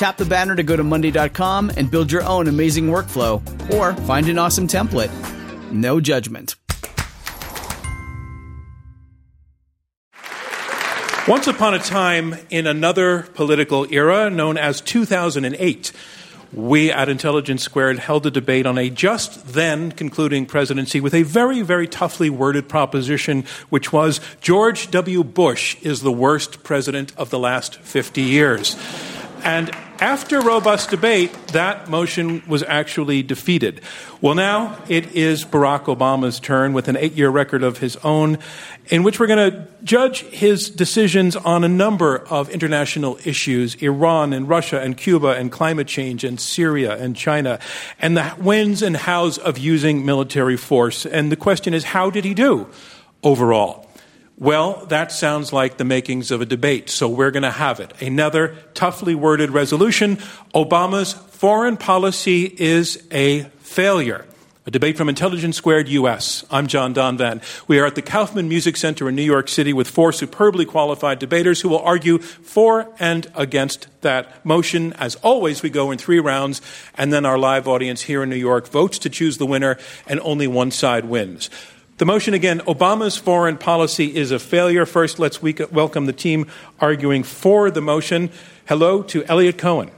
Tap the banner to go to Monday.com and build your own amazing workflow or find an awesome template. No judgment. Once upon a time in another political era known as 2008, we at Intelligence Squared held a debate on a just then concluding presidency with a very, very toughly worded proposition, which was George W. Bush is the worst president of the last 50 years. And after robust debate, that motion was actually defeated. Well, now it is Barack Obama's turn with an eight year record of his own, in which we're going to judge his decisions on a number of international issues Iran and Russia and Cuba and climate change and Syria and China, and the whens and hows of using military force. And the question is, how did he do overall? Well, that sounds like the makings of a debate, so we're going to have it. Another toughly worded resolution Obama's foreign policy is a failure. A debate from Intelligence Squared US. I'm John Donvan. We are at the Kaufman Music Center in New York City with four superbly qualified debaters who will argue for and against that motion. As always, we go in three rounds, and then our live audience here in New York votes to choose the winner, and only one side wins. The motion again Obama's foreign policy is a failure. First, let's welcome the team arguing for the motion. Hello to Eliot Cohen.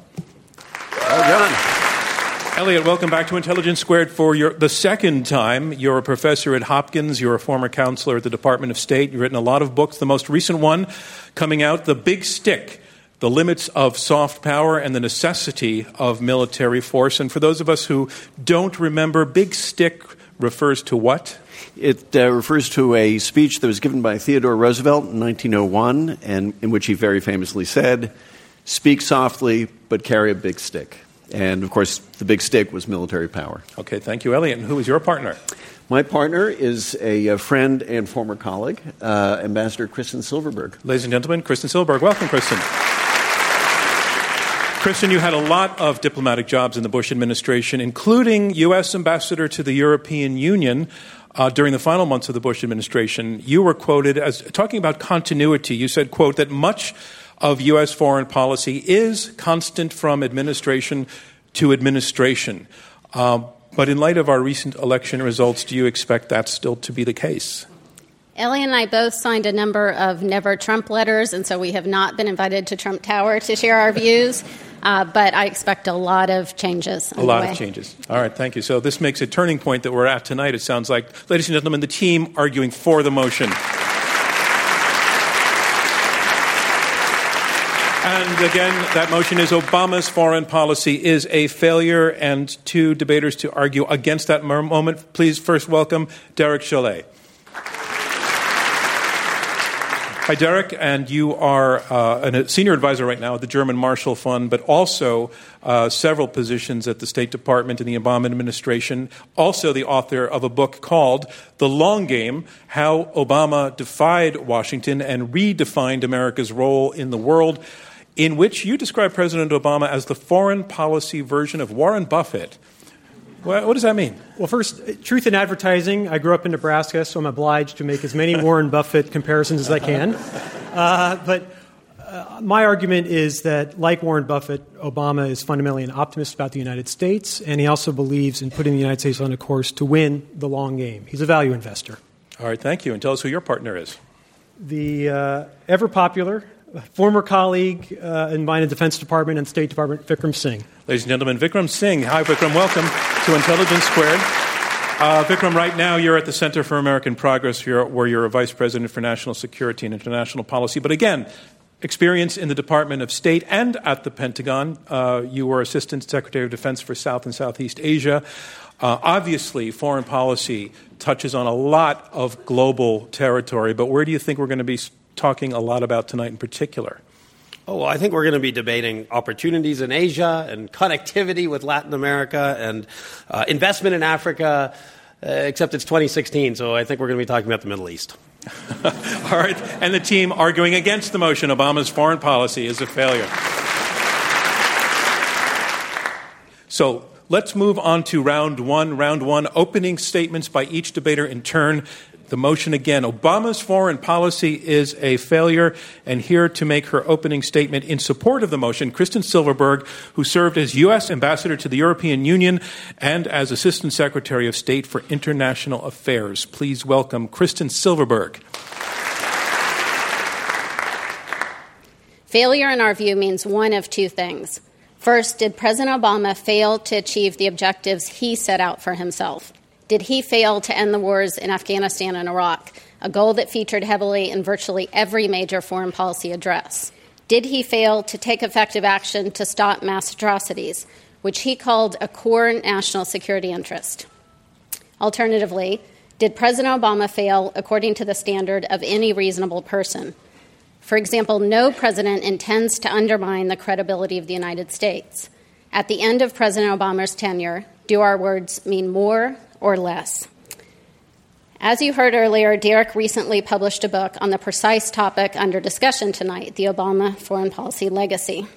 Well done. Eliot, welcome back to Intelligence Squared for your, the second time. You're a professor at Hopkins. You're a former counselor at the Department of State. You've written a lot of books. The most recent one coming out, The Big Stick The Limits of Soft Power and the Necessity of Military Force. And for those of us who don't remember, Big Stick refers to what? It uh, refers to a speech that was given by Theodore Roosevelt in 1901, and in which he very famously said, "Speak softly, but carry a big stick." And of course, the big stick was military power. Okay, thank you, Eliot. And who is your partner? My partner is a, a friend and former colleague, uh, Ambassador Kristen Silverberg. Ladies and gentlemen, Kristen Silverberg. Welcome, Kristen. Kristen, you had a lot of diplomatic jobs in the Bush administration, including U.S. Ambassador to the European Union uh, during the final months of the Bush administration, you were quoted as talking about continuity. You said, quote, that much of U.S. foreign policy is constant from administration to administration. Uh, but in light of our recent election results, do you expect that still to be the case? Ellie and I both signed a number of Never Trump letters, and so we have not been invited to Trump Tower to share our views. Uh, but I expect a lot of changes. A lot of changes. All right, thank you. So this makes a turning point that we're at tonight. It sounds like, ladies and gentlemen, the team arguing for the motion. And again, that motion is Obama's foreign policy is a failure. And two debaters to argue against that moment. Please first welcome Derek Chollet. Hi, Derek, and you are uh, a senior advisor right now at the German Marshall Fund, but also uh, several positions at the State Department in the Obama administration. Also, the author of a book called The Long Game How Obama Defied Washington and Redefined America's Role in the World, in which you describe President Obama as the foreign policy version of Warren Buffett. What, does that mean? Well, first, truth in advertising. I grew up in Nebraska, so I'm obliged to make as many Warren Buffett comparisons as I can. Uh, but uh, my argument is that, like Warren Buffett, Obama is fundamentally an optimist about the United States, and he also believes in putting the United States on a course to win the long game. He's a value investor. All right, thank you. And tell us who your partner is. The uh, ever popular former colleague uh, in mine Defense Department and State Department, Vikram Singh. Ladies and gentlemen, Vikram Singh. Hi, Vikram. Welcome to Intelligence Squared. Uh, Vikram, right now you're at the Center for American Progress, where you're a vice president for national security and international policy. But again, experience in the Department of State and at the Pentagon. Uh, you were Assistant Secretary of Defense for South and Southeast Asia. Uh, obviously, foreign policy touches on a lot of global territory, but where do you think we're going to be talking a lot about tonight in particular? Oh, well, I think we're going to be debating opportunities in Asia and connectivity with Latin America and uh, investment in Africa, uh, except it's 2016, so I think we're going to be talking about the Middle East. All right. And the team arguing against the motion Obama's foreign policy is a failure. So let's move on to round one. Round one opening statements by each debater in turn the motion again. Obama's foreign policy is a failure. And here to make her opening statement in support of the motion, Kristen Silverberg, who served as U.S. Ambassador to the European Union and as Assistant Secretary of State for International Affairs. Please welcome Kristen Silverberg. Failure, in our view, means one of two things. First, did President Obama fail to achieve the objectives he set out for himself? Did he fail to end the wars in Afghanistan and Iraq, a goal that featured heavily in virtually every major foreign policy address? Did he fail to take effective action to stop mass atrocities, which he called a core national security interest? Alternatively, did President Obama fail according to the standard of any reasonable person? For example, no president intends to undermine the credibility of the United States. At the end of President Obama's tenure, do our words mean more or less. As you heard earlier, Derek recently published a book on the precise topic under discussion tonight the Obama foreign policy legacy.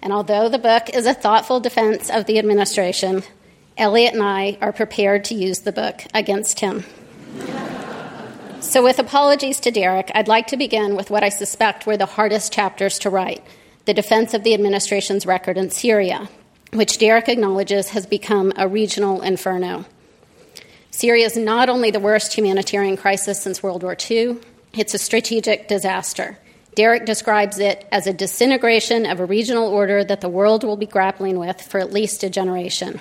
And although the book is a thoughtful defense of the administration, Eliot and I are prepared to use the book against him. so, with apologies to Derek, I'd like to begin with what I suspect were the hardest chapters to write the defense of the administration's record in Syria, which Derek acknowledges has become a regional inferno. Syria is not only the worst humanitarian crisis since World War II, it's a strategic disaster. Derek describes it as a disintegration of a regional order that the world will be grappling with for at least a generation.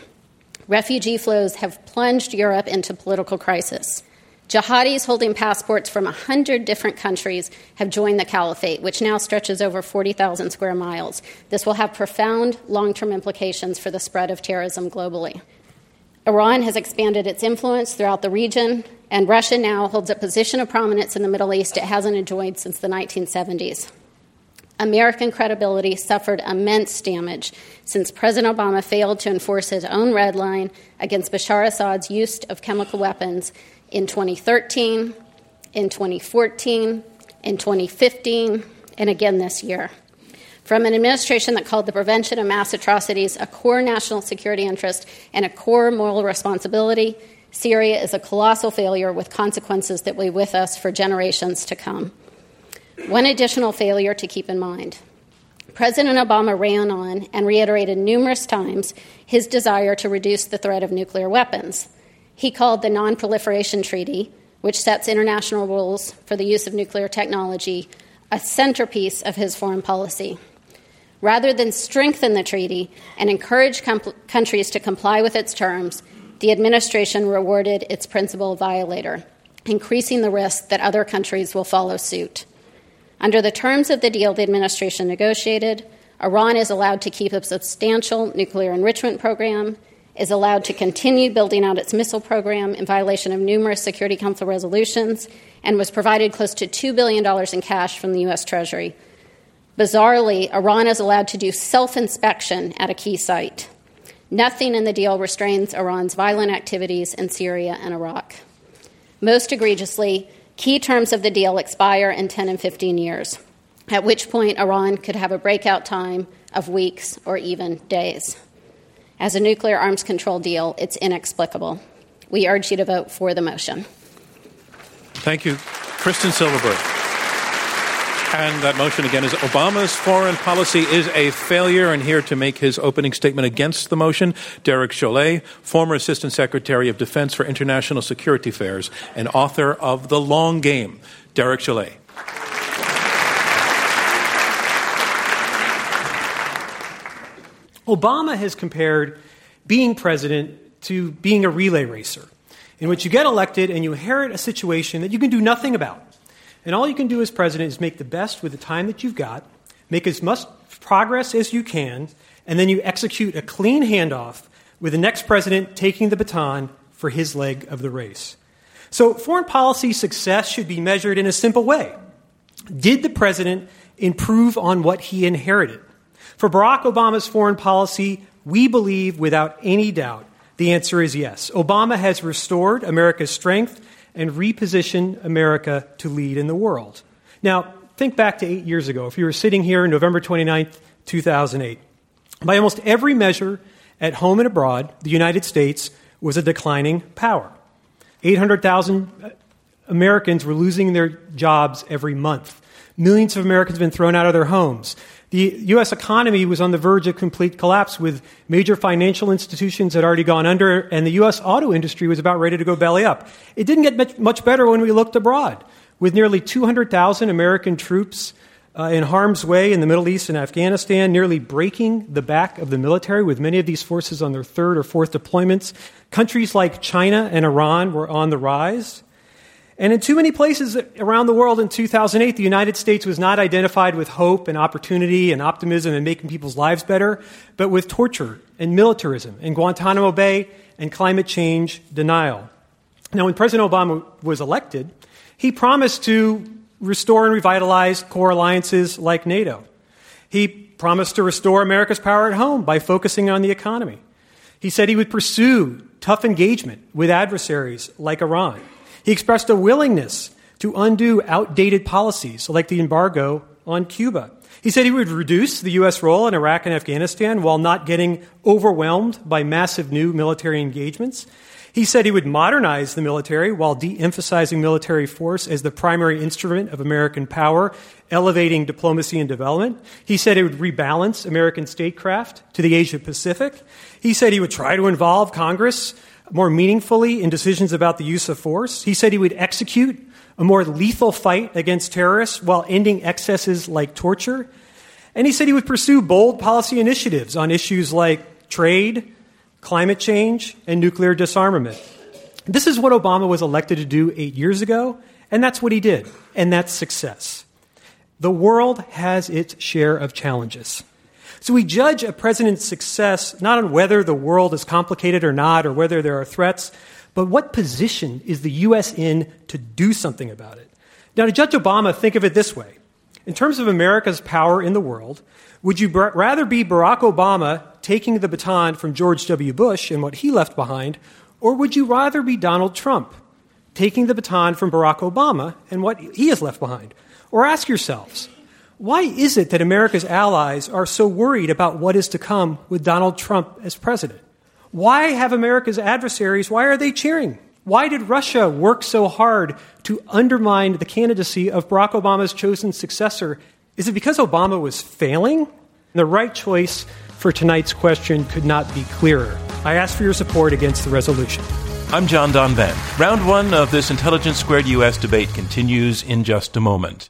Refugee flows have plunged Europe into political crisis. Jihadis holding passports from 100 different countries have joined the caliphate, which now stretches over 40,000 square miles. This will have profound long term implications for the spread of terrorism globally. Iran has expanded its influence throughout the region, and Russia now holds a position of prominence in the Middle East it hasn't enjoyed since the 1970s. American credibility suffered immense damage since President Obama failed to enforce his own red line against Bashar Assad's use of chemical weapons in 2013, in 2014, in 2015, and again this year from an administration that called the prevention of mass atrocities a core national security interest and a core moral responsibility, Syria is a colossal failure with consequences that will be with us for generations to come. One additional failure to keep in mind President Obama ran on and reiterated numerous times his desire to reduce the threat of nuclear weapons. He called the Non Proliferation Treaty, which sets international rules for the use of nuclear technology, a centerpiece of his foreign policy. Rather than strengthen the treaty and encourage com- countries to comply with its terms, the administration rewarded its principal violator, increasing the risk that other countries will follow suit. Under the terms of the deal the administration negotiated, Iran is allowed to keep a substantial nuclear enrichment program, is allowed to continue building out its missile program in violation of numerous Security Council resolutions and was provided close to $2 billion in cash from the U.S. Treasury. Bizarrely, Iran is allowed to do self inspection at a key site. Nothing in the deal restrains Iran's violent activities in Syria and Iraq. Most egregiously, key terms of the deal expire in 10 and 15 years, at which point Iran could have a breakout time of weeks or even days. As a nuclear arms control deal, it's inexplicable. We urge you to vote for the motion. Thank you, Kristen Silverberg. And that motion again is Obama's foreign policy is a failure. And here to make his opening statement against the motion, Derek Chollet, former Assistant Secretary of Defense for International Security Affairs and author of The Long Game. Derek Chollet. Obama has compared being president to being a relay racer, in which you get elected and you inherit a situation that you can do nothing about. And all you can do as president is make the best with the time that you've got, make as much progress as you can, and then you execute a clean handoff with the next president taking the baton for his leg of the race. So, foreign policy success should be measured in a simple way. Did the president improve on what he inherited? For Barack Obama's foreign policy, we believe without any doubt the answer is yes. Obama has restored America's strength and reposition America to lead in the world. Now, think back to eight years ago. If you were sitting here November 29th, 2008, by almost every measure at home and abroad, the United States was a declining power. 800,000 uh, Americans were losing their jobs every month. Millions of Americans have been thrown out of their homes. The U.S. economy was on the verge of complete collapse with major financial institutions had already gone under, and the U.S. auto industry was about ready to go belly up. It didn't get much better when we looked abroad. With nearly 200,000 American troops uh, in harm's way in the Middle East and Afghanistan, nearly breaking the back of the military, with many of these forces on their third or fourth deployments, countries like China and Iran were on the rise. And in too many places around the world in 2008, the United States was not identified with hope and opportunity and optimism and making people's lives better, but with torture and militarism and Guantanamo Bay and climate change denial. Now, when President Obama was elected, he promised to restore and revitalize core alliances like NATO. He promised to restore America's power at home by focusing on the economy. He said he would pursue tough engagement with adversaries like Iran. He expressed a willingness to undo outdated policies like the embargo on Cuba. He said he would reduce the U.S. role in Iraq and Afghanistan while not getting overwhelmed by massive new military engagements. He said he would modernize the military while de emphasizing military force as the primary instrument of American power, elevating diplomacy and development. He said he would rebalance American statecraft to the Asia Pacific. He said he would try to involve Congress more meaningfully in decisions about the use of force. He said he would execute a more lethal fight against terrorists while ending excesses like torture. And he said he would pursue bold policy initiatives on issues like trade, climate change, and nuclear disarmament. This is what Obama was elected to do eight years ago, and that's what he did, and that's success. The world has its share of challenges. So we judge a president's success not on whether the world is complicated or not, or whether there are threats, but what position is the U.S. in to do something about it? Now, to Judge Obama, think of it this way. In terms of America's power in the world, would you rather be Barack Obama taking the baton from George W. Bush and what he left behind, or would you rather be Donald Trump taking the baton from Barack Obama and what he has left behind? Or ask yourselves, why is it that America's allies are so worried about what is to come with Donald Trump as president? Why have America's adversaries, why are they cheering? Why did Russia work so hard to undermine the candidacy of Barack Obama's chosen successor? Is it because Obama was failing? The right choice for tonight's question could not be clearer. I ask for your support against the resolution. I'm John Donvan. Round one of this Intelligence Squared US debate continues in just a moment.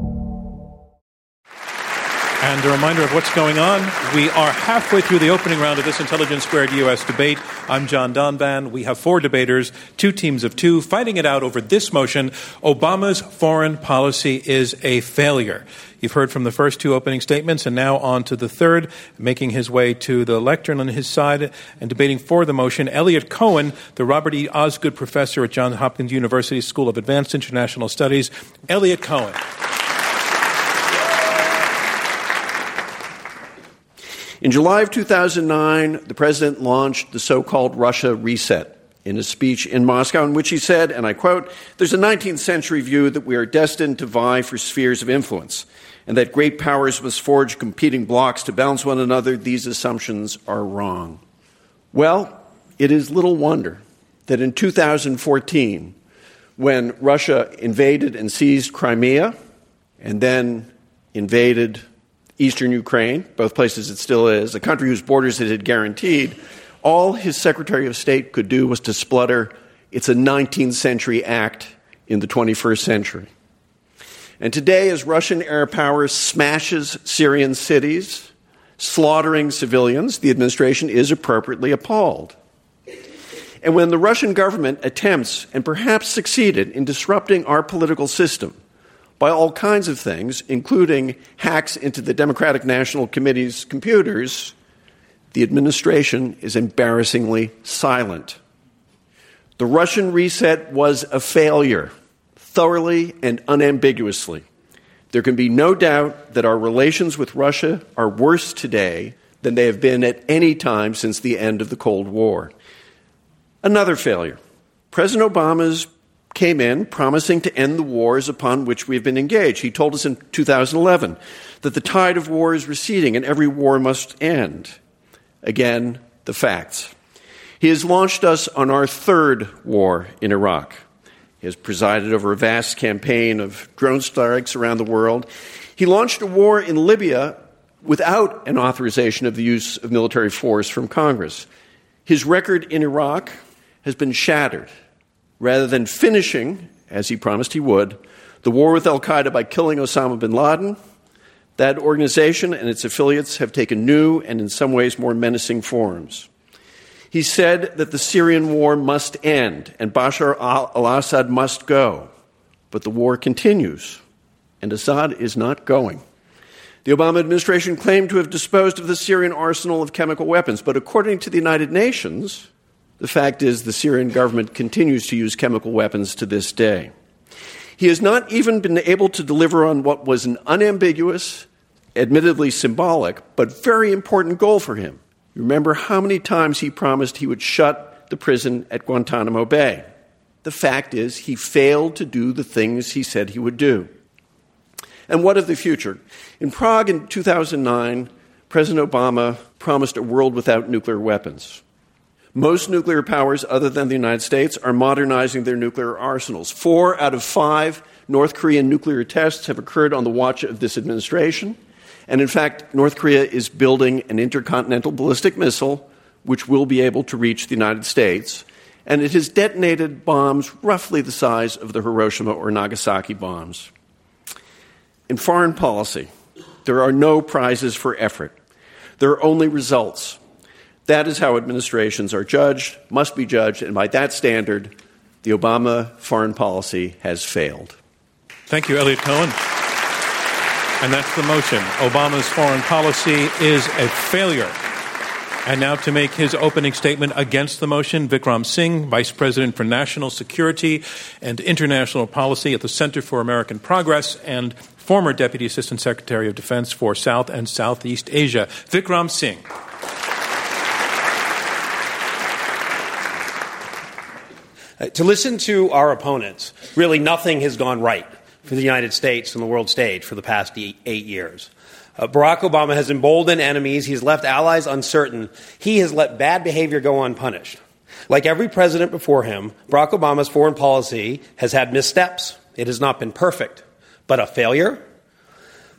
And a reminder of what's going on. We are halfway through the opening round of this Intelligence Squared U.S. debate. I'm John Donvan. We have four debaters, two teams of two, fighting it out over this motion Obama's foreign policy is a failure. You've heard from the first two opening statements, and now on to the third, making his way to the lectern on his side and debating for the motion, Eliot Cohen, the Robert E. Osgood Professor at Johns Hopkins University School of Advanced International Studies. Eliot Cohen. In July of 2009, the president launched the so called Russia reset in a speech in Moscow, in which he said, and I quote, There's a 19th century view that we are destined to vie for spheres of influence, and that great powers must forge competing blocks to balance one another. These assumptions are wrong. Well, it is little wonder that in 2014, when Russia invaded and seized Crimea and then invaded eastern Ukraine, both places it still is, a country whose borders it had guaranteed, all his Secretary of State could do was to splutter, it's a 19th century act in the 21st century. And today, as Russian air power smashes Syrian cities, slaughtering civilians, the administration is appropriately appalled. And when the Russian government attempts, and perhaps succeeded, in disrupting our political system, by all kinds of things, including hacks into the Democratic National Committee's computers, the administration is embarrassingly silent. The Russian reset was a failure, thoroughly and unambiguously. There can be no doubt that our relations with Russia are worse today than they have been at any time since the end of the Cold War. Another failure. President Obama's came in promising to end the wars upon which we've been engaged. He told us in 2011 that the tide of war is receding and every war must end. Again, the facts. He has launched us on our third war in Iraq. He has presided over a vast campaign of drone strikes around the world. He launched a war in Libya without an authorization of the use of military force from Congress. His record in Iraq has been shattered rather than finishing, as he promised he would, the war with Al Qaeda by killing Osama bin Laden, that organization and its affiliates have taken new and in some ways more menacing forms. He said that the Syrian war must end and Bashar al Assad must go. But the war continues, and Assad is not going. The Obama administration claimed to have disposed of the Syrian arsenal of chemical weapons, but according to the United Nations, the fact is, the Syrian government continues to use chemical weapons to this day. He has not even been able to deliver on what was an unambiguous, admittedly symbolic, but very important goal for him. You remember how many times he promised he would shut the prison at Guantanamo Bay. The fact is, he failed to do the things he said he would do. And what of the future? In Prague in 2009, President Obama promised a world without nuclear weapons. Most nuclear powers, other than the United States, are modernizing their nuclear arsenals. Four out of five North Korean nuclear tests have occurred on the watch of this administration. And in fact, North Korea is building an intercontinental ballistic missile which will be able to reach the United States. And it has detonated bombs roughly the size of the Hiroshima or Nagasaki bombs. In foreign policy, there are no prizes for effort, there are only results. That is how administrations are judged, must be judged, and by that standard, the Obama foreign policy has failed. Thank you, Eliot Cohen. And that's the motion. Obama's foreign policy is a failure. And now to make his opening statement against the motion, Vikram Singh, Vice President for National Security and International Policy at the Center for American Progress and former Deputy Assistant Secretary of Defense for South and Southeast Asia. Vikram Singh. To listen to our opponents, really nothing has gone right for the United States on the world stage for the past eight years. Uh, Barack Obama has emboldened enemies. He's left allies uncertain. He has let bad behavior go unpunished. Like every president before him, Barack Obama's foreign policy has had missteps. It has not been perfect, but a failure?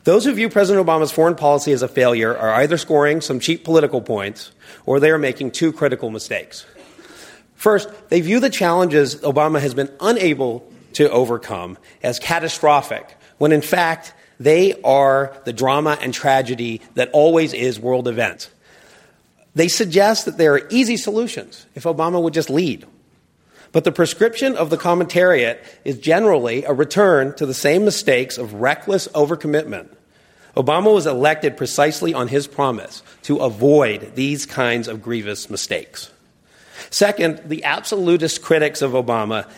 Those who view President Obama's foreign policy as a failure are either scoring some cheap political points or they are making two critical mistakes. First, they view the challenges Obama has been unable to overcome as catastrophic, when in fact, they are the drama and tragedy that always is world events. They suggest that there are easy solutions if Obama would just lead. But the prescription of the commentariat is generally a return to the same mistakes of reckless overcommitment. Obama was elected precisely on his promise to avoid these kinds of grievous mistakes. Second, the absolutist critics of Obama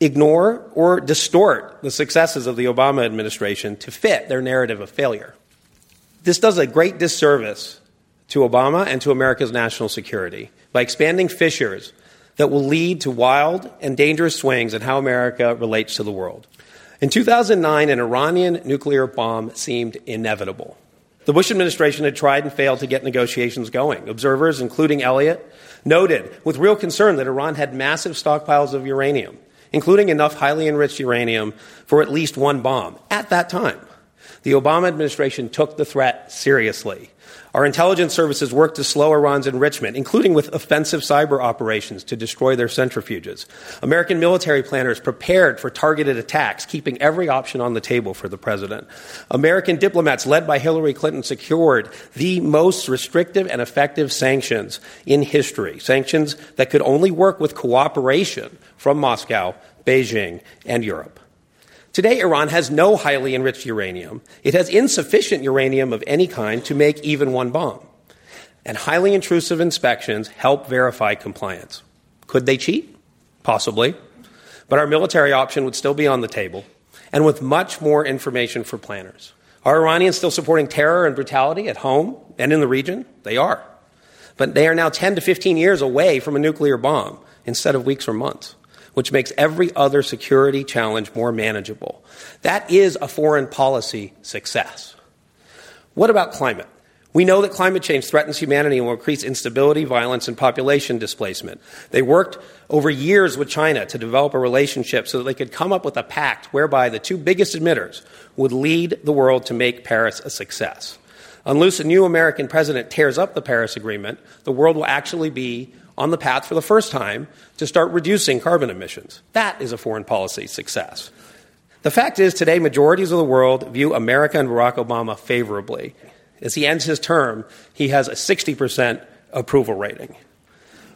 ignore or distort the successes of the Obama administration to fit their narrative of failure. This does a great disservice to Obama and to America's national security by expanding fissures that will lead to wild and dangerous swings in how America relates to the world. In 2009, an Iranian nuclear bomb seemed inevitable. The Bush administration had tried and failed to get negotiations going. Observers, including Eliot, noted with real concern that Iran had massive stockpiles of uranium, including enough highly enriched uranium for at least one bomb at that time. The Obama administration took the threat seriously. Our intelligence services worked to slow Iran's enrichment, including with offensive cyber operations to destroy their centrifuges. American military planners prepared for targeted attacks, keeping every option on the table for the president. American diplomats, led by Hillary Clinton, secured the most restrictive and effective sanctions in history, sanctions that could only work with cooperation from Moscow, Beijing, and Europe. Today, Iran has no highly enriched uranium. It has insufficient uranium of any kind to make even one bomb. And highly intrusive inspections help verify compliance. Could they cheat? Possibly. But our military option would still be on the table, and with much more information for planners. Are Iranians still supporting terror and brutality at home and in the region? They are. But they are now 10 to 15 years away from a nuclear bomb instead of weeks or months which makes every other security challenge more manageable. That is a foreign policy success. What about climate? We know that climate change threatens humanity and will increase instability, violence, and population displacement. They worked over years with China to develop a relationship so that they could come up with a pact whereby the two biggest emitters would lead the world to make Paris a success. Unless a new American president tears up the Paris Agreement, the world will actually be on the path for the first time to start reducing carbon emissions. That is a foreign policy success. The fact is, today, majorities of the world view America and Barack Obama favorably. As he ends his term, he has a 60% approval rating.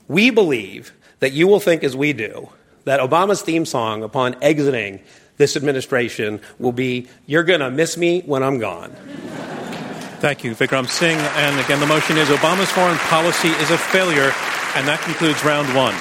We believe that you will think as we do that Obama's theme song upon exiting this administration will be, You're to miss me when I'm gone. Thank you, Vikram Singh. And again, the motion is Obama's foreign policy is a failure. And that concludes round one.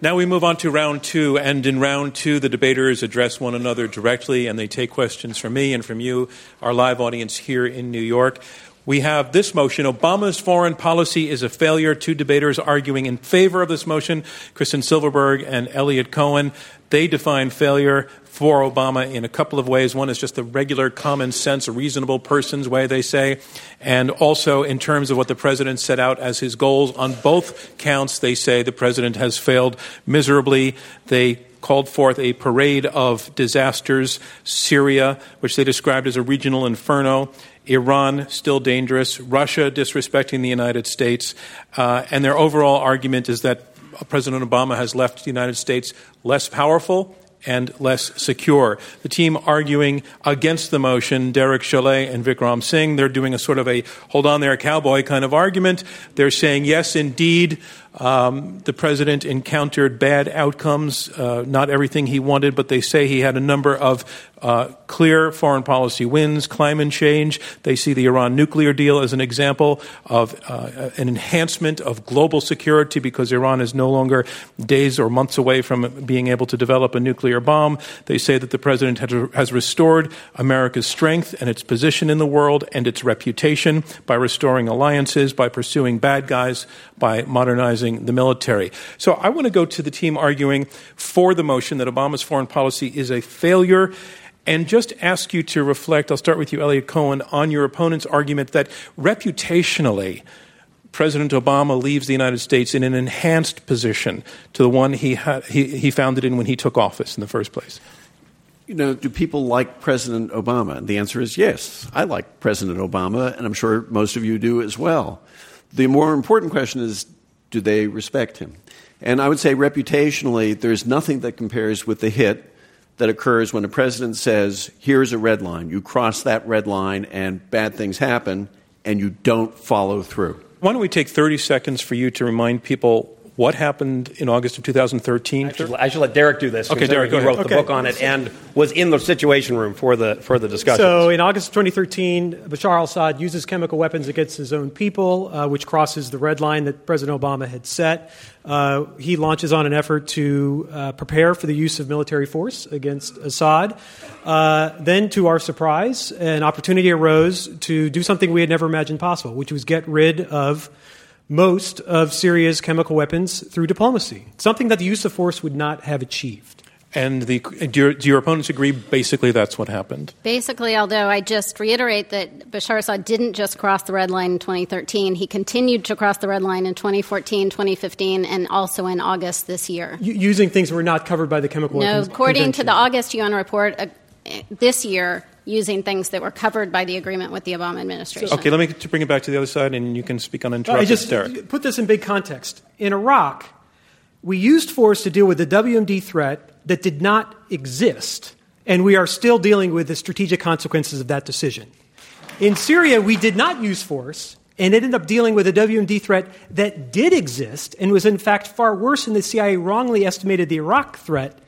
Now we move on to round two, and in round two, the debaters address one another directly and they take questions from me and from you, our live audience here in New York. We have this motion Obama's foreign policy is a failure. Two debaters arguing in favor of this motion Kristen Silverberg and Eliot Cohen. They define failure for Obama in a couple of ways. One is just the regular common sense, reasonable person's way, they say, and also in terms of what the president set out as his goals. On both counts, they say the president has failed miserably. They called forth a parade of disasters Syria, which they described as a regional inferno. Iran, still dangerous. Russia, disrespecting the United States. Uh, and their overall argument is that Uh, President Obama has left the United States less powerful and less secure. The team arguing against the motion, Derek Chollet and Vikram Singh, they're doing a sort of a hold on there, cowboy kind of argument. They're saying, yes, indeed, um, the president encountered bad outcomes, uh, not everything he wanted, but they say he had a number of uh, clear foreign policy wins, climate change. They see the Iran nuclear deal as an example of uh, an enhancement of global security because Iran is no longer days or months away from being able to develop a nuclear bomb. They say that the president has restored America's strength and its position in the world and its reputation by restoring alliances, by pursuing bad guys, by modernizing destabilizing the military. So I want to go to the team arguing for the motion that Obama's foreign policy is a failure and just ask you to reflect. I'll start with you, Eliot Cohen, on your opponent's argument that reputationally, President Obama leaves the United States in an enhanced position to the one he, had, he, he found it in when he took office in the first place. You know, do people like President Obama? The answer is yes. I like President Obama, and I'm sure most of you do as well. The more important question is do they respect him? And I would say reputationally, there's nothing that compares with the hit that occurs when a president says, here's a red line. You cross that red line and bad things happen, and you don't follow through. Why don't we take 30 seconds for you to remind people what happened in August of 2013? I should, I should let Derek do this. Okay, Derek, he wrote okay. the book on it and was in the Situation Room for the for the discussion. So, in August of 2013, Bashar al-Assad uses chemical weapons against his own people, uh, which crosses the red line that President Obama had set. Uh, he launches on an effort to uh, prepare for the use of military force against Assad. Uh, then, to our surprise, an opportunity arose to do something we had never imagined possible, which was get rid of most of Syria's chemical weapons through diplomacy, something that the use of force would not have achieved. And the, do, your, do your opponents agree basically that's what happened? Basically, although I just reiterate that Bashar Assad didn't just cross the red line in 2013, he continued to cross the red line in 2014, 2015, and also in August this year. U- using things that were not covered by the chemical No, weapons. according to the August UN report, uh, this year, using things that were covered by the agreement with the Obama administration. Okay, let me to bring it back to the other side, and you can speak I uninterrupted, just Derek. put this in big context. In Iraq, we used force to deal with the WMD threat that did not exist, and we are still dealing with the strategic consequences of that decision. In Syria, we did not use force and ended up dealing with a WMD threat that did exist and was, in fact, far worse than the CIA wrongly estimated the Iraq threat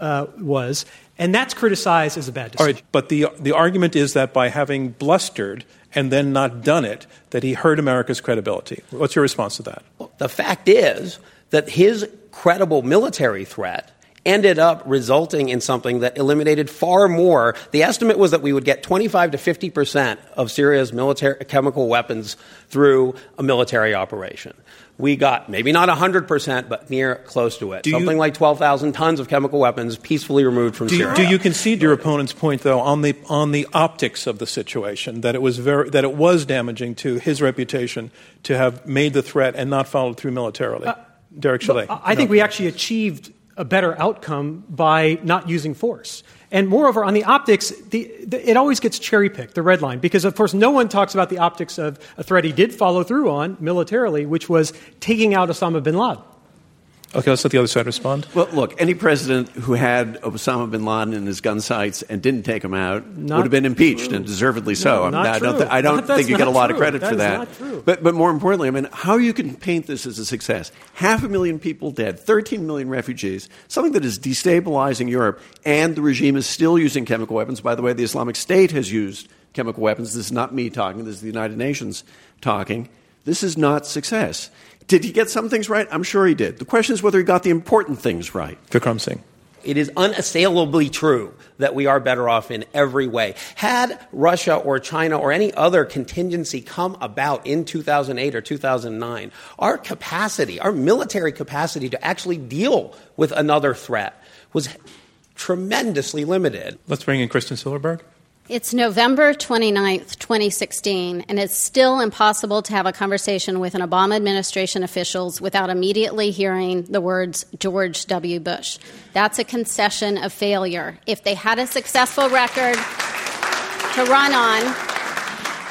uh, was, and that's criticized as a bad decision. right, but the, the argument is that by having blustered and then not done it, that he hurt America's credibility. What's your response to that? The fact is that his credible military threat ended up resulting in something that eliminated far more. The estimate was that we would get 25 to 50 percent of Syria's military chemical weapons through a military operation. We got maybe not 100 percent, but near close to it. Do you- something like 12,000 tons of chemical weapons peacefully removed from Do you, Syria. do you concede your opponent's point, though, on the on the optics of the situation that it was very that it was damaging to his reputation to have made the threat and not followed through militarily? Uh, Derek Chollet. I I think we actually achieved a better outcome by not using force. And moreover, on the optics, the, the, it always gets cherry picked, the red line, because of course no one talks about the optics of a threat he did follow through on militarily, which was taking out Osama bin Laden. Okay, let's let the other side respond. Well, look, any president who had Osama bin Laden in his gun sights and didn't take him out Not would have been impeached, and deservedly so. No, I, mean, not I don't, true. I don't That- think you get a not lot of credit That for that. not true. But, but more importantly, I mean, how you can paint this as a success. Half a million people dead, 13 million refugees, something that is destabilizing Europe, and the regime is still using chemical weapons. By the way, the Islamic State has used chemical weapons. This is not me talking, this is the United Nations talking. This is not success. Did he get some things right? I'm sure he did. The question is whether he got the important things right. Vikram Singh. It is unassailably true that we are better off in every way. Had Russia or China or any other contingency come about in 2008 or 2009, our capacity, our military capacity to actually deal with another threat was tremendously limited. Let's bring in Kristen Silverberg. It's November 29th, 2016, and it's still impossible to have a conversation with an Obama administration officials without immediately hearing the words George W. Bush. That's a concession of failure. If they had a successful record to run on,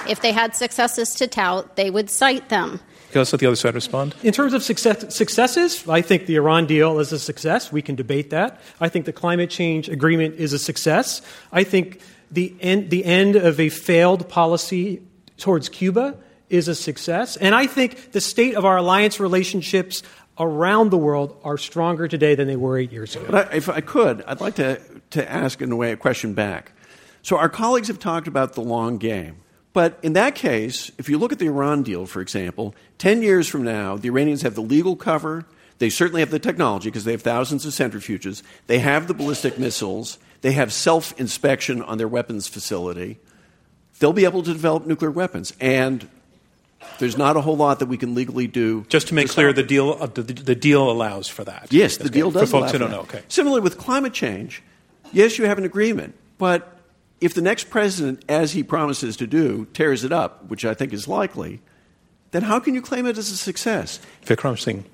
if they had successes to tout, they would cite them. Okay, let's let the other side respond. In terms of success, successes, I think the Iran deal is a success. We can debate that. I think the climate change agreement is a success. I think the end, the end of a failed policy towards Cuba is a success. And I think the state of our alliance relationships around the world are stronger today than they were eight years ago. But I, if I could, I'd like to, to ask, in a way, a question back. So, our colleagues have talked about the long game. But in that case, if you look at the Iran deal, for example, 10 years from now, the Iranians have the legal cover. They certainly have the technology because they have thousands of centrifuges. They have the ballistic missiles. They have self inspection on their weapons facility. They'll be able to develop nuclear weapons. And There's not a whole lot that we can legally do. Just to make clear, the deal uh, the, the deal allows for that. Yes, the deal good. does For folks who don't know, okay. Similarly, with climate change, yes, you have an agreement, but if the next president, as he promises to do, tears it up, which I think is likely, then how can you claim it as a success? Vikram Singh.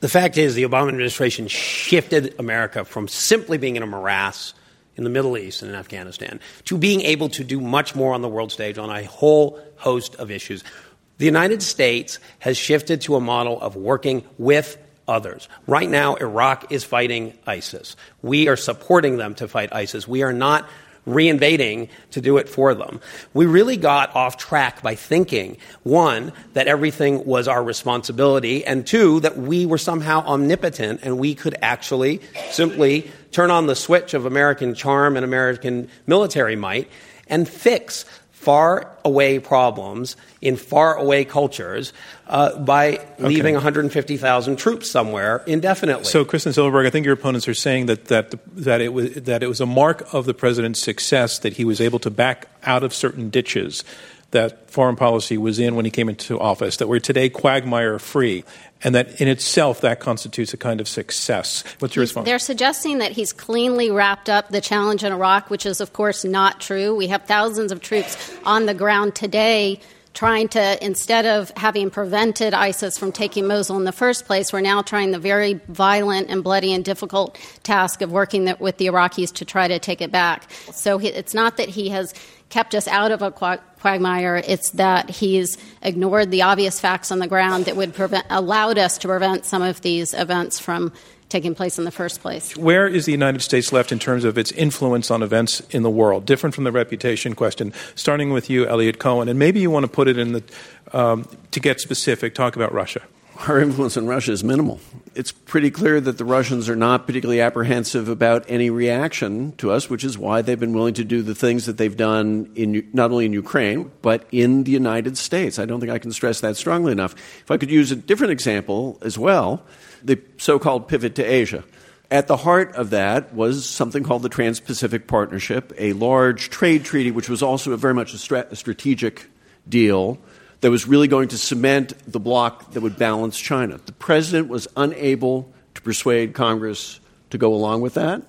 The fact is, the Obama administration shifted America from simply being in a morass in the Middle East and in Afghanistan to being able to do much more on the world stage on a whole host of issues. The United States has shifted to a model of working with others. Right now, Iraq is fighting ISIS. We are supporting them to fight ISIS. We are not reinvading to do it for them. We really got off track by thinking, one, that everything was our responsibility, and two, that we were somehow omnipotent and we could actually simply turn on the switch of American charm and American military might and fix far away problems in far away cultures uh, by leaving 150,000 troops somewhere indefinitely. So, Kristen Silverberg, I think your opponents are saying that, that, that, it was, that it was a mark of the president's success that he was able to back out of certain ditches that foreign policy was in when he came into office, that we're today quagmire free, and that in itself that constitutes a kind of success. What's your response? They're suggesting that he's cleanly wrapped up the challenge in Iraq, which is, of course, not true. We have thousands of troops on the ground today trying to, instead of having prevented ISIS from taking Mosul in the first place, we're now trying the very violent and bloody and difficult task of working the, with the Iraqis to try to take it back. So he, it's not that he has kept us out of a quagmire, it's that he's ignored the obvious facts on the ground that would prevent, allowed us to prevent some of these events from taking place in the first place. Where is the United States left in terms of its influence on events in the world? Different from the reputation question. Starting with you, Eliot Cohen, and maybe you want to put it in the um, to get specific. Talk about Russia. Our influence in Russia is minimal. It's pretty clear that the Russians are not particularly apprehensive about any reaction to us, which is why they've been willing to do the things that they've done in not only in Ukraine but in the United States. I don't think I can stress that strongly enough. If I could use a different example as well, the so-called pivot to Asia. At the heart of that was something called the Trans Pacific Partnership, a large trade treaty, which was also a very much a strategic deal that was really going to cement the bloc that would balance China. The president was unable to persuade Congress to go along with that.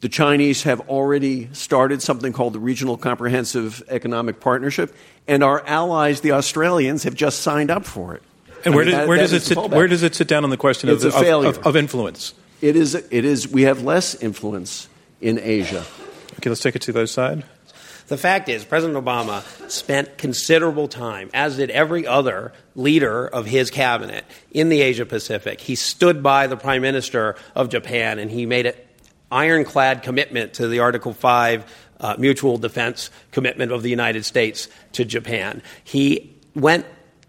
The Chinese have already started something called the Regional Comprehensive Economic Partnership, and our allies, the Australians, have just signed up for it. And I where, mean, does, that- where, that does it sit, fallback. where does it sit down on the question of, of- of, of influence? It is, it is, we have less influence in Asia. Okay, let's take it to the other side. The fact is, President Obama spent considerable time, as did every other leader of his cabinet, in the Asia Pacific. He stood by the Prime Minister of Japan and he made an ironclad commitment to the Article 5 uh, mutual defense commitment of the United States to Japan. He went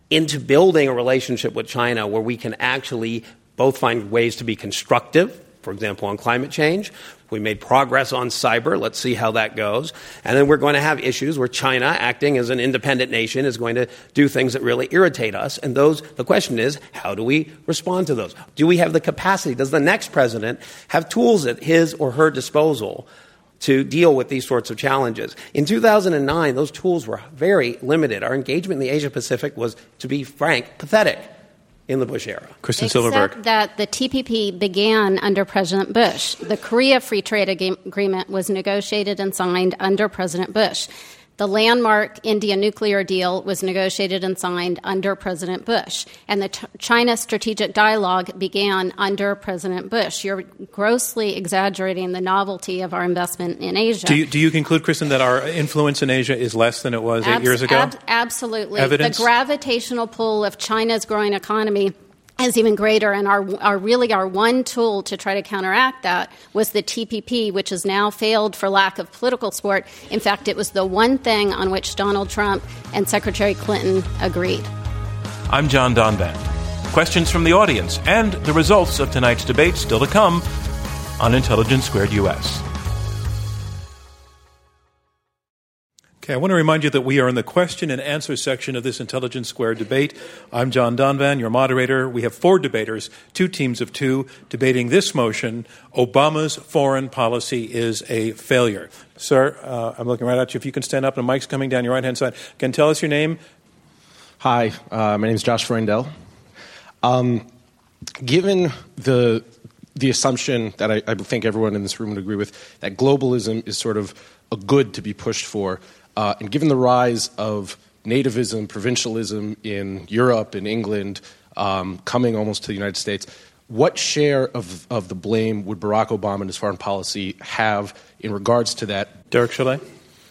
into building a relationship with China where we can actually both find ways to be constructive, for example, on climate change. We made progress on cyber. Let's see how that goes. And then we're going to have issues where China, acting as an independent nation, is going to do things that really irritate us. And those, the question is, how do we respond to those? Do we have the capacity? Does the next president have tools at his or her disposal to deal with these sorts of challenges. In 2009, those tools were very limited. Our engagement in the Asia Pacific was, to be frank, pathetic in the Bush era. Kristen Except Silverberg. that the TPP began under President Bush. The Korea Free Trade Agreement was negotiated and signed under President Bush. The landmark India nuclear deal was negotiated and signed under President Bush. And the Ch- China Strategic Dialogue began under President Bush. You're grossly exaggerating the novelty of our investment in Asia. Do you, do you conclude, Kristen, that our influence in Asia is less than it was eight Abs- years ago? ab- absolutely. Evidence? The gravitational pull of China's growing economy is even greater, and our, our really our one tool to try to counteract that was the TPP, which has now failed for lack of political support. In fact, it was the one thing on which Donald Trump and Secretary Clinton agreed. I'm John Donvan. Questions from the audience and the results of tonight's debate still to come on Intelligence Squared US. Okay, I want to remind you that we are in the question and answer section of this Intelligence Square debate. I'm John Donvan, your moderator. We have four debaters, two teams of two, debating this motion Obama's foreign policy is a failure. Sir, uh, I'm looking right at you. If you can stand up, and the mic's coming down your right hand side. Can tell us your name? Hi, uh, my name is Josh Freundel. Um, given the the assumption that I, I, think everyone in this room would agree with that globalism is sort of a good to be pushed for, uh, and given the rise of nativism, provincialism in Europe in England, um, coming almost to the United States, what share of, of the blame would Barack Obama and his foreign policy have in regards to that? Derek should I?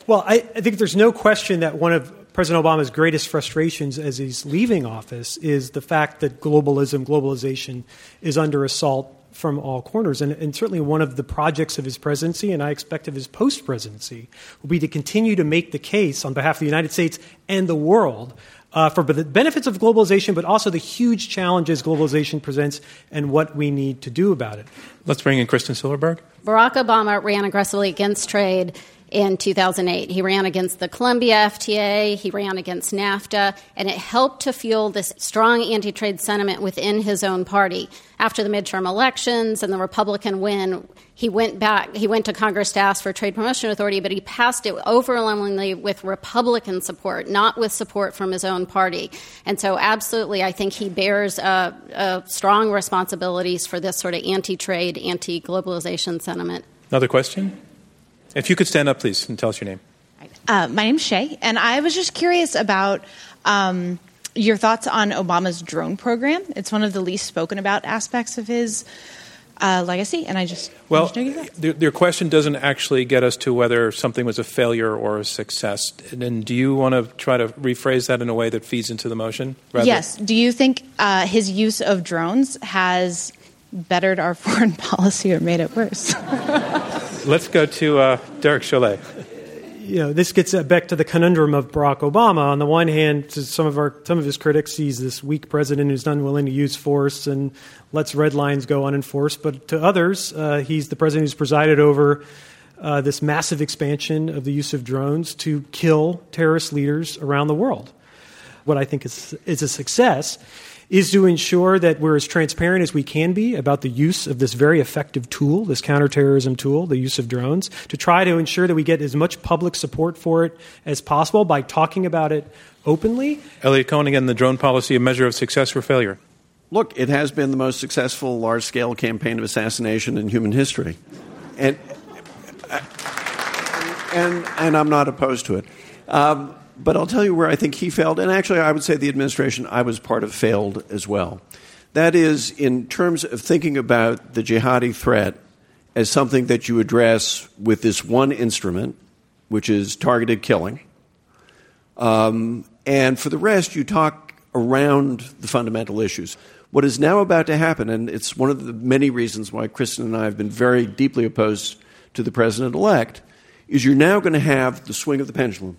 Well, I, I think there's no question that one of President Obama's greatest frustrations as he's leaving office is the fact that globalism, globalization, is under assault from all corners. And, and, certainly one of the projects of his presidency, and I expect of his post presidency, will be to continue to make the case on behalf of the United States and the world uh, for the benefits of globalization, but also the huge challenges globalization presents and what we need to do about it. Let's bring in Kristen Silverberg. Barack Obama ran aggressively against trade in 2008. He ran against the Colombia FTA, he ran against NAFTA, and it helped to fuel this strong anti trade sentiment within his own party. After the midterm elections and the Republican win, he went back, he went to Congress to ask for Trade Promotion Authority, but he passed it overwhelmingly with Republican support, not with support from his own party. And so, absolutely, I think he bears uh, uh, strong responsibilities for this sort of anti trade, anti globalization sentiment. Another question? If you could stand up, please, and tell us your name. Uh, my name's Shay, and I was just curious about um, your thoughts on Obama's drone program. It's one of the least spoken about aspects of his uh, legacy, and I just well, the, your question doesn't actually get us to whether something was a failure or a success. And do you want to try to rephrase that in a way that feeds into the motion? Rather? Yes. Do you think uh, his use of drones has bettered our foreign policy or made it worse? Let's go to uh, Derek Chollet. You know, this gets back to the conundrum of Barack Obama. On the one hand, some of our some of his critics, he's this weak president who's unwilling to use force and lets red lines go unenforced. But to others, uh, he's the president who's presided over uh, this massive expansion of the use of drones to kill terrorist leaders around the world. What I think is is a success is to ensure that we're as transparent as we can be about the use of this very effective tool, this counterterrorism tool, the use of drones, to try to ensure that we get as much public support for it as possible by talking about it openly. Eliot Cohen, again, the drone policy, a measure of success or failure? Look, it has been the most successful large scale campaign of assassination in human history. And, and, and I'm not opposed to it. Um, but I'll tell you where I think he failed, and actually, I would say the administration I was part of failed as well. That is, in terms of thinking about the jihadi threat as something that you address with this one instrument, which is targeted killing. Um, and for the rest, you talk around the fundamental issues. What is now about to happen, and it's one of the many reasons why Kristen and I have been very deeply opposed to the president elect, is you're now going to have the swing of the pendulum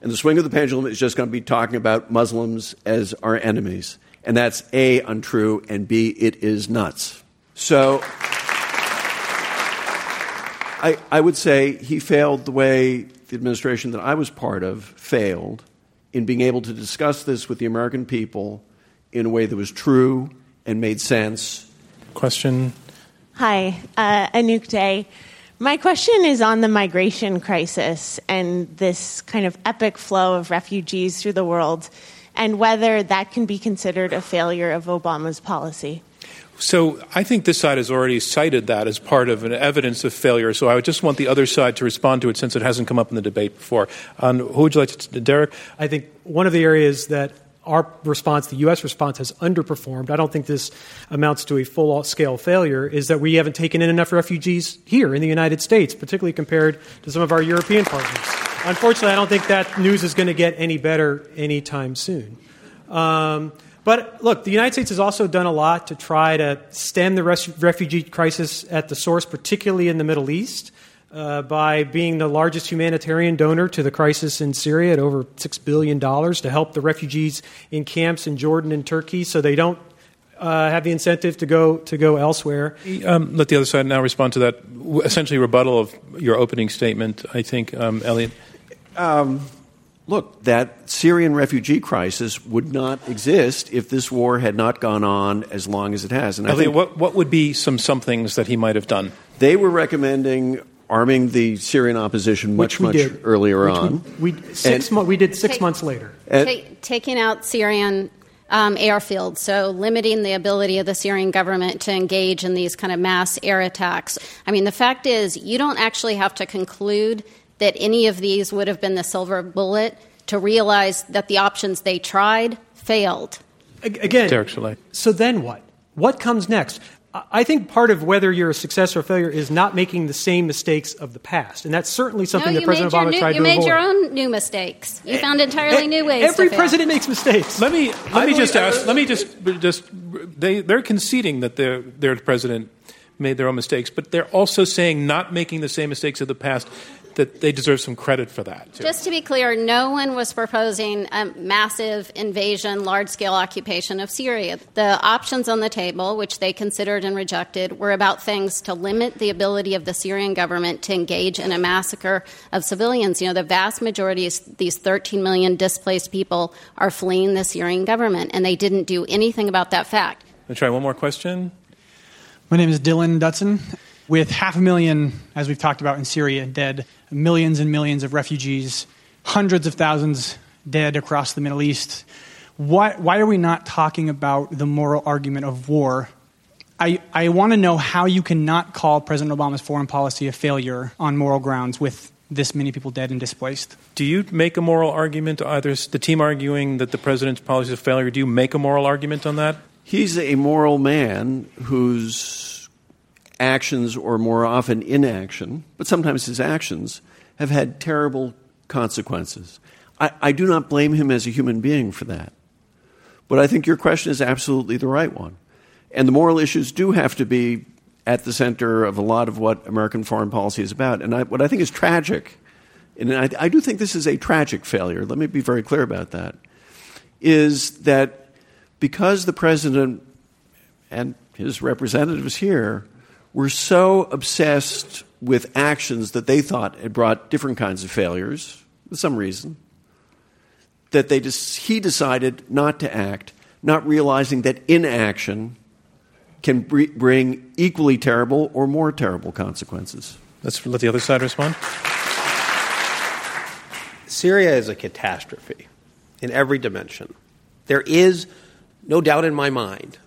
and the swing of the pendulum is just going to be talking about Muslims as our enemies. And that's A, untrue, and B, it is nuts. So I, I would say he failed the way the administration that I was part of failed in being able to discuss this with the American people in a way that was true and made sense. Question? Hi, uh, Anouk Day. My question is on the migration crisis and this kind of epic flow of refugees through the world, and whether that can be considered a failure of Obama's policy. So I think this side has already cited that as part of an evidence of failure. So I would just want the other side to respond to it since it hasn't come up in the debate before. Um, who would you like to, Derek? I think one of the areas that our response, the U.S. response, has underperformed. I don't think this amounts to a full scale failure, is that we haven't taken in enough refugees here in the United States, particularly compared to some of our European partners. Unfortunately, I don't think that news is going to get any better anytime soon. Um, but look, the United States has also done a lot to try to stem the res- refugee crisis at the source, particularly in the Middle East uh, by being the largest humanitarian donor to the crisis in Syria at over $6 billion to help the refugees in camps in Jordan and Turkey so they don't uh, have the incentive to go to go elsewhere. Um, let the other side now respond to that. Essentially, rebuttal of your opening statement. I think, um, Eliot. Um, look, that Syrian refugee crisis would not exist if this war had not gone on as long as it has. And Eliot, what what would be some some things that he might have done? They were recommending arming the Syrian opposition much, Which we much did. earlier Which on. We, we, six And- mo- we did six Take- months later. And- Ta- taking out Syrian um, airfields, so limiting the ability of the Syrian government to engage in these kind of mass air attacks. I mean, the fact is, you don't actually have to conclude that any of these would have been the silver bullet to realize that the options they tried failed. Again, Derek Chollet. so then what? What comes next? I- I think part of whether you're a success or a failure is not making the same mistakes of the past, and that's certainly something no, that President made, your Obama new, tried you made your own new mistakes. You found entirely new ways. Every to fail. president makes mistakes. Let me let I me just ask. Let me just just they they're conceding that their their president made their own mistakes, but they're also saying not making the same mistakes of the past. That they deserve some credit for that. Too. Just to be clear, no one was proposing a massive invasion, large scale occupation of Syria. The options on the table, which they considered and rejected, were about things to limit the ability of the Syrian government to engage in a massacre of civilians. You know, the vast majority of these 13 million displaced people are fleeing the Syrian government, and they didn't do anything about that fact. Let me try one more question. My name is Dylan Dutson. With half a million, as we've talked about in Syria, dead, millions and millions of refugees, hundreds of thousands dead across the Middle East, why, why are we not talking about the moral argument of war? I, I want to know how you cannot call President Obama's foreign policy a failure on moral grounds with this many people dead and displaced. Do you make a moral argument? Either the team arguing that the president's policy is a failure. Do you make a moral argument on that? He's a moral man whose actions, or more often inaction, but sometimes his actions, have had terrible consequences. I, I do not blame him as a human being for that. But I think your question is absolutely the right one. And the moral issues do have to be at the center of a lot of what American foreign policy is about. And I, what I think is tragic, and I, I do think this is a tragic failure, let me be very clear about that, is that because the president and his representatives here were so obsessed with actions that they thought had brought different kinds of failures, for some reason, that they just, he decided not to act, not realizing that inaction can br- bring equally terrible or more terrible consequences. Let's let the other side respond. Syria is a catastrophe in every dimension. There is no doubt in my mind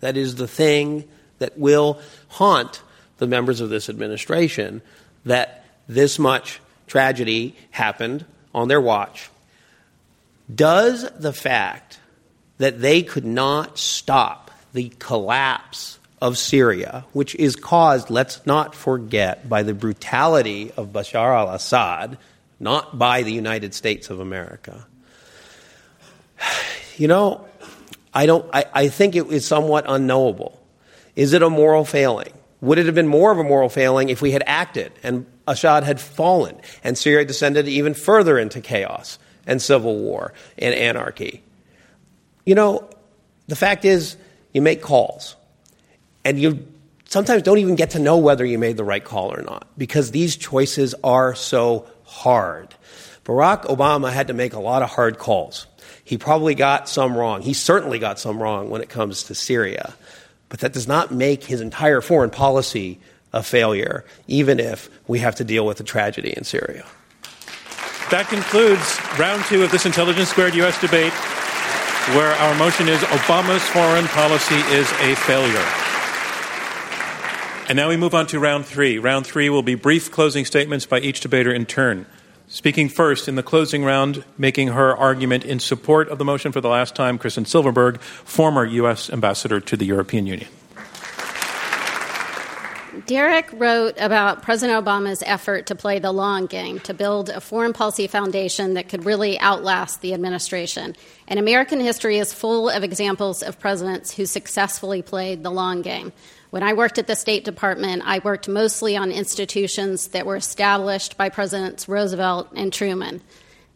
that is the thing that will haunt the members of this administration that this much tragedy happened on their watch. Does the fact that they could not stop the collapse of Syria, which is caused, let's not forget, by the brutality of Bashar al Assad, not by the United States of America. You know, I, don't, I, I think it is somewhat unknowable. Is it a moral failing? Would it have been more of a moral failing if we had acted and Assad had fallen and Syria descended even further into chaos and civil war and anarchy? You know, the fact is, you make calls and you sometimes don't even get to know whether you made the right call or not because these choices are so hard. Barack Obama had to make a lot of hard calls. He probably got some wrong. He certainly got some wrong when it comes to Syria. But that does not make his entire foreign policy a failure, even if we have to deal with the tragedy in Syria. That concludes round two of this Intelligence Squared U.S. debate, where our motion is Obama's foreign policy is a failure. And now we move on to round three. Round three will be brief closing statements by each debater in turn. Speaking first in the closing round, making her argument in support of the motion for the last time, Kristen Silverberg, former U.S. ambassador to the European Union. Derek wrote about President Obama's effort to play the long game, to build a foreign policy foundation that could really outlast the administration. And American history is full of examples of presidents who successfully played the long game. When I worked at the State Department, I worked mostly on institutions that were established by Presidents Roosevelt and Truman.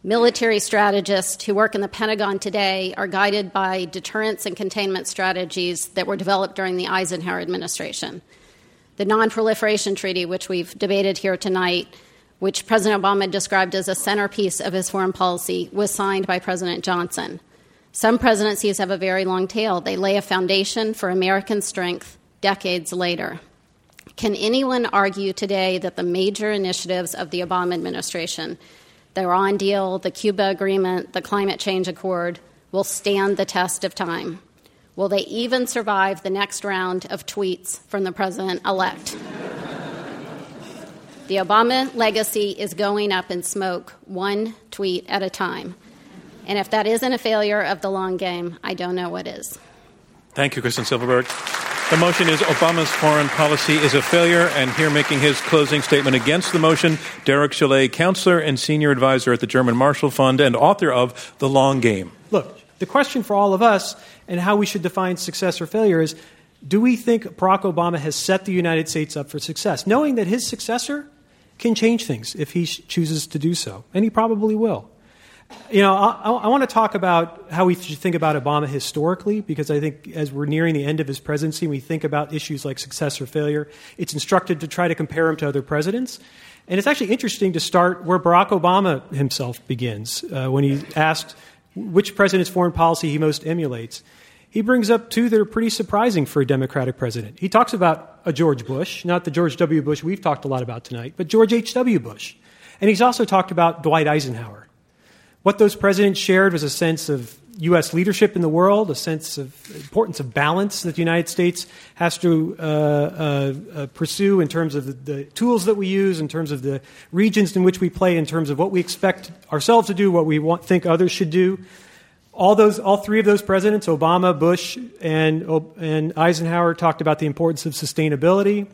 Military strategists who work in the Pentagon today are guided by deterrence and containment strategies that were developed during the Eisenhower administration. The Non-Proliferation Treaty, which we've debated here tonight, which President Obama described as a centerpiece of his foreign policy, was signed by President Johnson. Some presidencies have a very long tail. They lay a foundation for American strength decades later. Can anyone argue today that the major initiatives of the Obama administration, the Iran deal, the Cuba agreement, the climate change accord, will stand the test of time? Will they even survive the next round of tweets from the president elect? the Obama legacy is going up in smoke, one tweet at a time. And if that isn't a failure of the long game, I don't know what is. Thank you, Kristen Silverberg. The motion is Obama's foreign policy is a failure, and here making his closing statement against the motion, Derek Chollet, counselor and senior advisor at the German Marshall Fund and author of The Long Game. Look, the question for all of us and how we should define success or failure is do we think Barack Obama has set the United States up for success, knowing that his successor can change things if he chooses to do so? And he probably will. You know, I, I, want to talk about how we should think about Obama historically, because I think as we're nearing the end of his presidency, we think about issues like success or failure. It's instructive to try to compare him to other presidents. And it's actually interesting to start where Barack Obama himself begins, uh, when he asked which president's foreign policy he most emulates. He brings up two that are pretty surprising for a Democratic president. He talks about a George Bush, not the George W. Bush we've talked a lot about tonight, but George H.W. Bush. And he's also talked about Dwight Eisenhower. What those presidents shared was a sense of U.S. leadership in the world, a sense of importance of balance that the United States has to uh, uh, uh, pursue in terms of the, the, tools that we use, in terms of the regions in which we play, in terms of what we expect ourselves to do, what we want, think others should do. All those, all three of those presidents, Obama, Bush, and, and Eisenhower, talked about the importance of sustainability.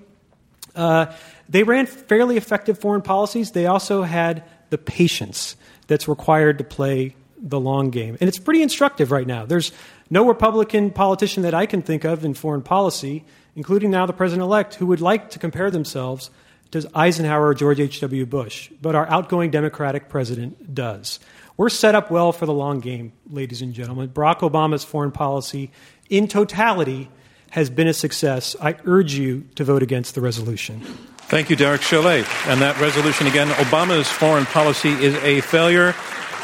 Uh, they ran fairly effective foreign policies. They also had the patience that's required to play the long game. And it's pretty instructive right now. There's no Republican politician that I can think of in foreign policy, including now the president elect, who would like to compare themselves to Eisenhower or George H.W. Bush. But our outgoing Democratic president does. We're set up well for the long game, ladies and gentlemen. Barack Obama's foreign policy, in totality, has been a success. I urge you to vote against the resolution. Thank you, Derek Chollet. And that resolution again Obama's foreign policy is a failure.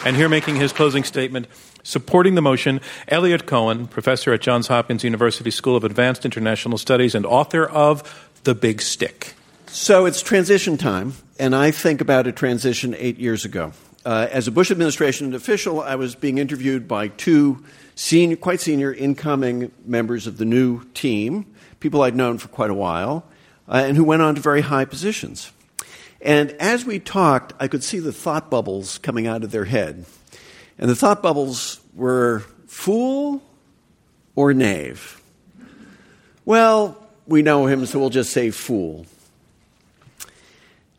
And here making his closing statement, supporting the motion, Eliot Cohen, professor at Johns Hopkins University School of Advanced International Studies and author of The Big Stick. So it's transition time, and I think about a transition eight years ago. Uh, as a Bush administration official, I was being interviewed by two senior, quite senior incoming members of the new team, people I'd known for quite a while uh, and who went on to very high positions. And as we talked, I could see the thought bubbles coming out of their head. And the thought bubbles were fool or knave? Well, we know him, so we'll just say fool.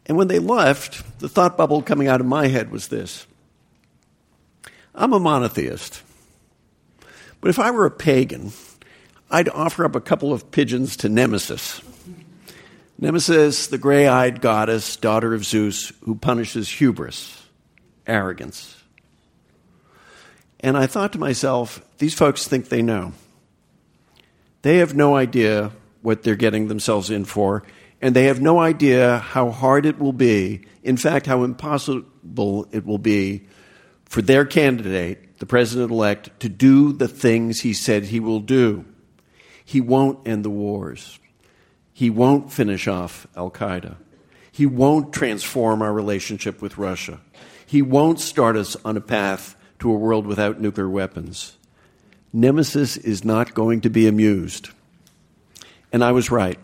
And when they left, the thought bubble coming out of my head was this I'm a monotheist. But if I were a pagan, I'd offer up a couple of pigeons to Nemesis. Nemesis, the gray eyed goddess, daughter of Zeus, who punishes hubris, arrogance. And I thought to myself, these folks think they know. They have no idea what they're getting themselves in for, and they have no idea how hard it will be, in fact, how impossible it will be for their candidate, the president elect, to do the things he said he will do. He won't end the wars. He won't finish off Al Qaeda. He won't transform our relationship with Russia. He won't start us on a path to a world without nuclear weapons. Nemesis is not going to be amused. And I was right.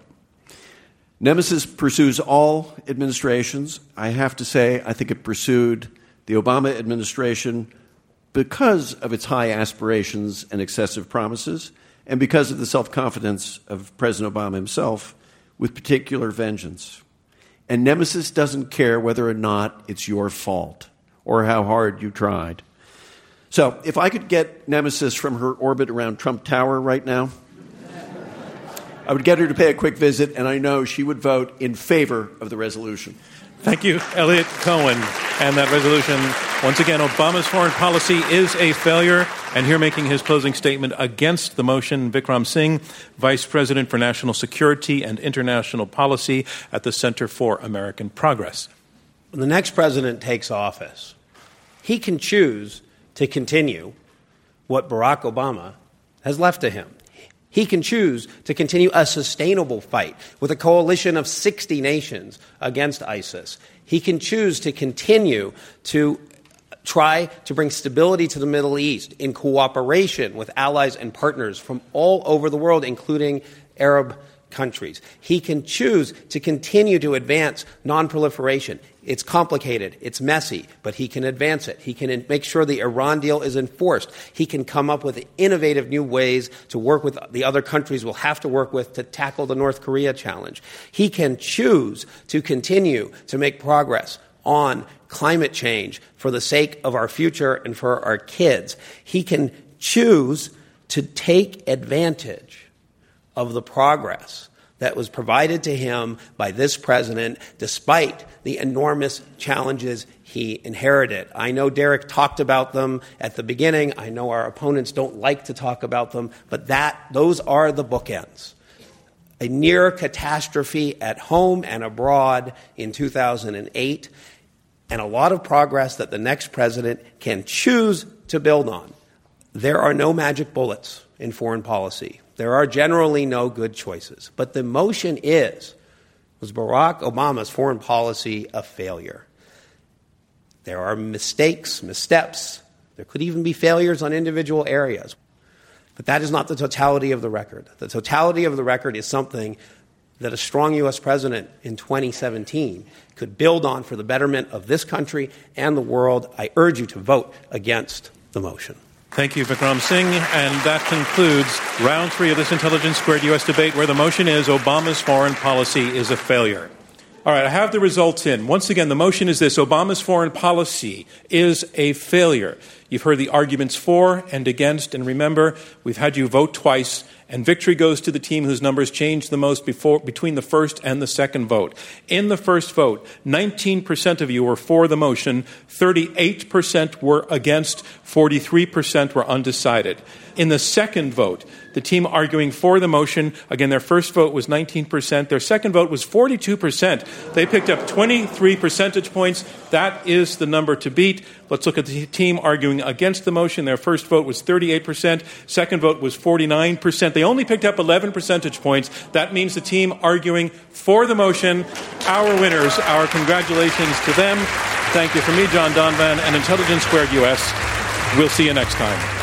Nemesis pursues all administrations. I have to say, I think it pursued the Obama administration because of its high aspirations and excessive promises, and because of the self confidence of President Obama himself with particular vengeance. And Nemesis doesn't care whether or not it's your fault or how hard you tried. So, if I could get Nemesis from her orbit around Trump Tower right now, I would get her to pay a quick visit, and I know she would vote in favor of the resolution. Thank you, Eliot Cohen. And that resolution, once again, Obama's foreign policy is a failure. And here making his closing statement against the motion, Vikram Singh, Vice President for National Security and International Policy at the Center for American Progress. When the next president takes office, he can choose to continue what Barack Obama has left to him. He can choose to continue a sustainable fight with a coalition of 60 nations against ISIS. He can choose to continue to try to bring stability to the Middle East in cooperation with allies and partners from all over the world, including Arab countries. He can choose to continue to advance nonproliferation. It's complicated, it's messy, but he can advance it. He can make sure the Iran deal is enforced. He can come up with innovative new ways to work with the other countries we'll have to work with to tackle the North Korea challenge. He can choose to continue to make progress on climate change for the sake of our future and for our kids. He can choose to take advantage of the progress that was provided to him by this president, despite the enormous challenges he inherited. I know Derek talked about them at the beginning. I know our opponents don't like to talk about them, but that, those are the bookends. A near catastrophe at home and abroad in 2008, and a lot of progress that the next president can choose to build on. There are no magic bullets in foreign policy. There are generally no good choices. But the motion is was Barack Obama's foreign policy a failure? There are mistakes, missteps. There could even be failures on individual areas. But that is not the totality of the record. The totality of the record is something that a strong U.S. president in 2017 could build on for the betterment of this country and the world. I urge you to vote against the motion. Thank you, Vikram Singh. And that concludes round three of this Intelligence Squared U.S. debate, where the motion is Obama's foreign policy is a failure. All right, I have the results in. Once again, the motion is this Obama's foreign policy is a failure. You've heard the arguments for and against, and remember, we've had you vote twice, and victory goes to the team whose numbers changed the most before, between the first and the second vote. In the first vote, 19% of you were for the motion, 38% were against, 43% were undecided. In the second vote, the team arguing for the motion, again, their first vote was 19%, their second vote was 42%. They picked up 23 percentage points. That is the number to beat. Let's look at the team arguing against the motion. Their first vote was 38%, second vote was 49%. They only picked up 11 percentage points. That means the team arguing for the motion, our winners. Our congratulations to them. Thank you from me, John Donvan, and Intelligence Squared US. We'll see you next time.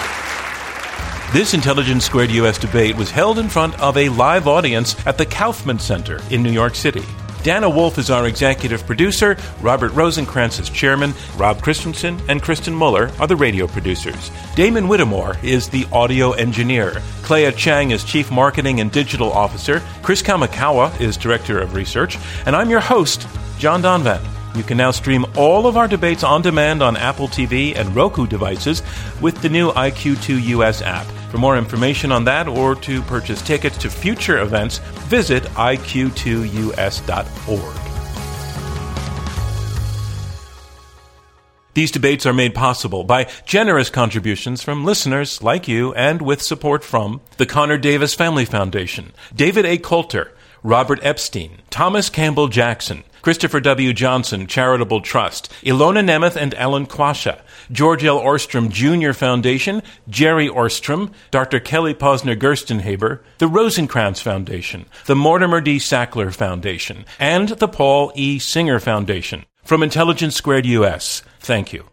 This Intelligence Squared US debate was held in front of a live audience at the Kaufman Center in New York City. Dana Wolf is our executive producer, Robert Rosenkranz is chairman, Rob Christensen and Kristen Muller are the radio producers. Damon Whittemore is the audio engineer. Clea Chang is chief marketing and digital officer. Chris Kamikawa is director of research. And I'm your host, John Donvan. You can now stream all of our debates on demand on Apple TV and Roku devices with the new IQ2 US app. For more information on that or to purchase tickets to future events, visit iq2us.org. These debates are made possible by generous contributions from listeners like you and with support from the Connor Davis Family Foundation, David A. Coulter, Robert Epstein, Thomas Campbell Jackson, Christopher W. Johnson Charitable Trust, Ilona Nemeth and Ellen Quasha, George L. Ohrstrom Jr. Foundation, Jerry Orstrom, Dr. Kelly Posner Gerstenhaber, the Rosenkranz Foundation, the Mortimer D. Sackler Foundation, and the Paul E. Singer Foundation. From Intelligence Squared US, thank you.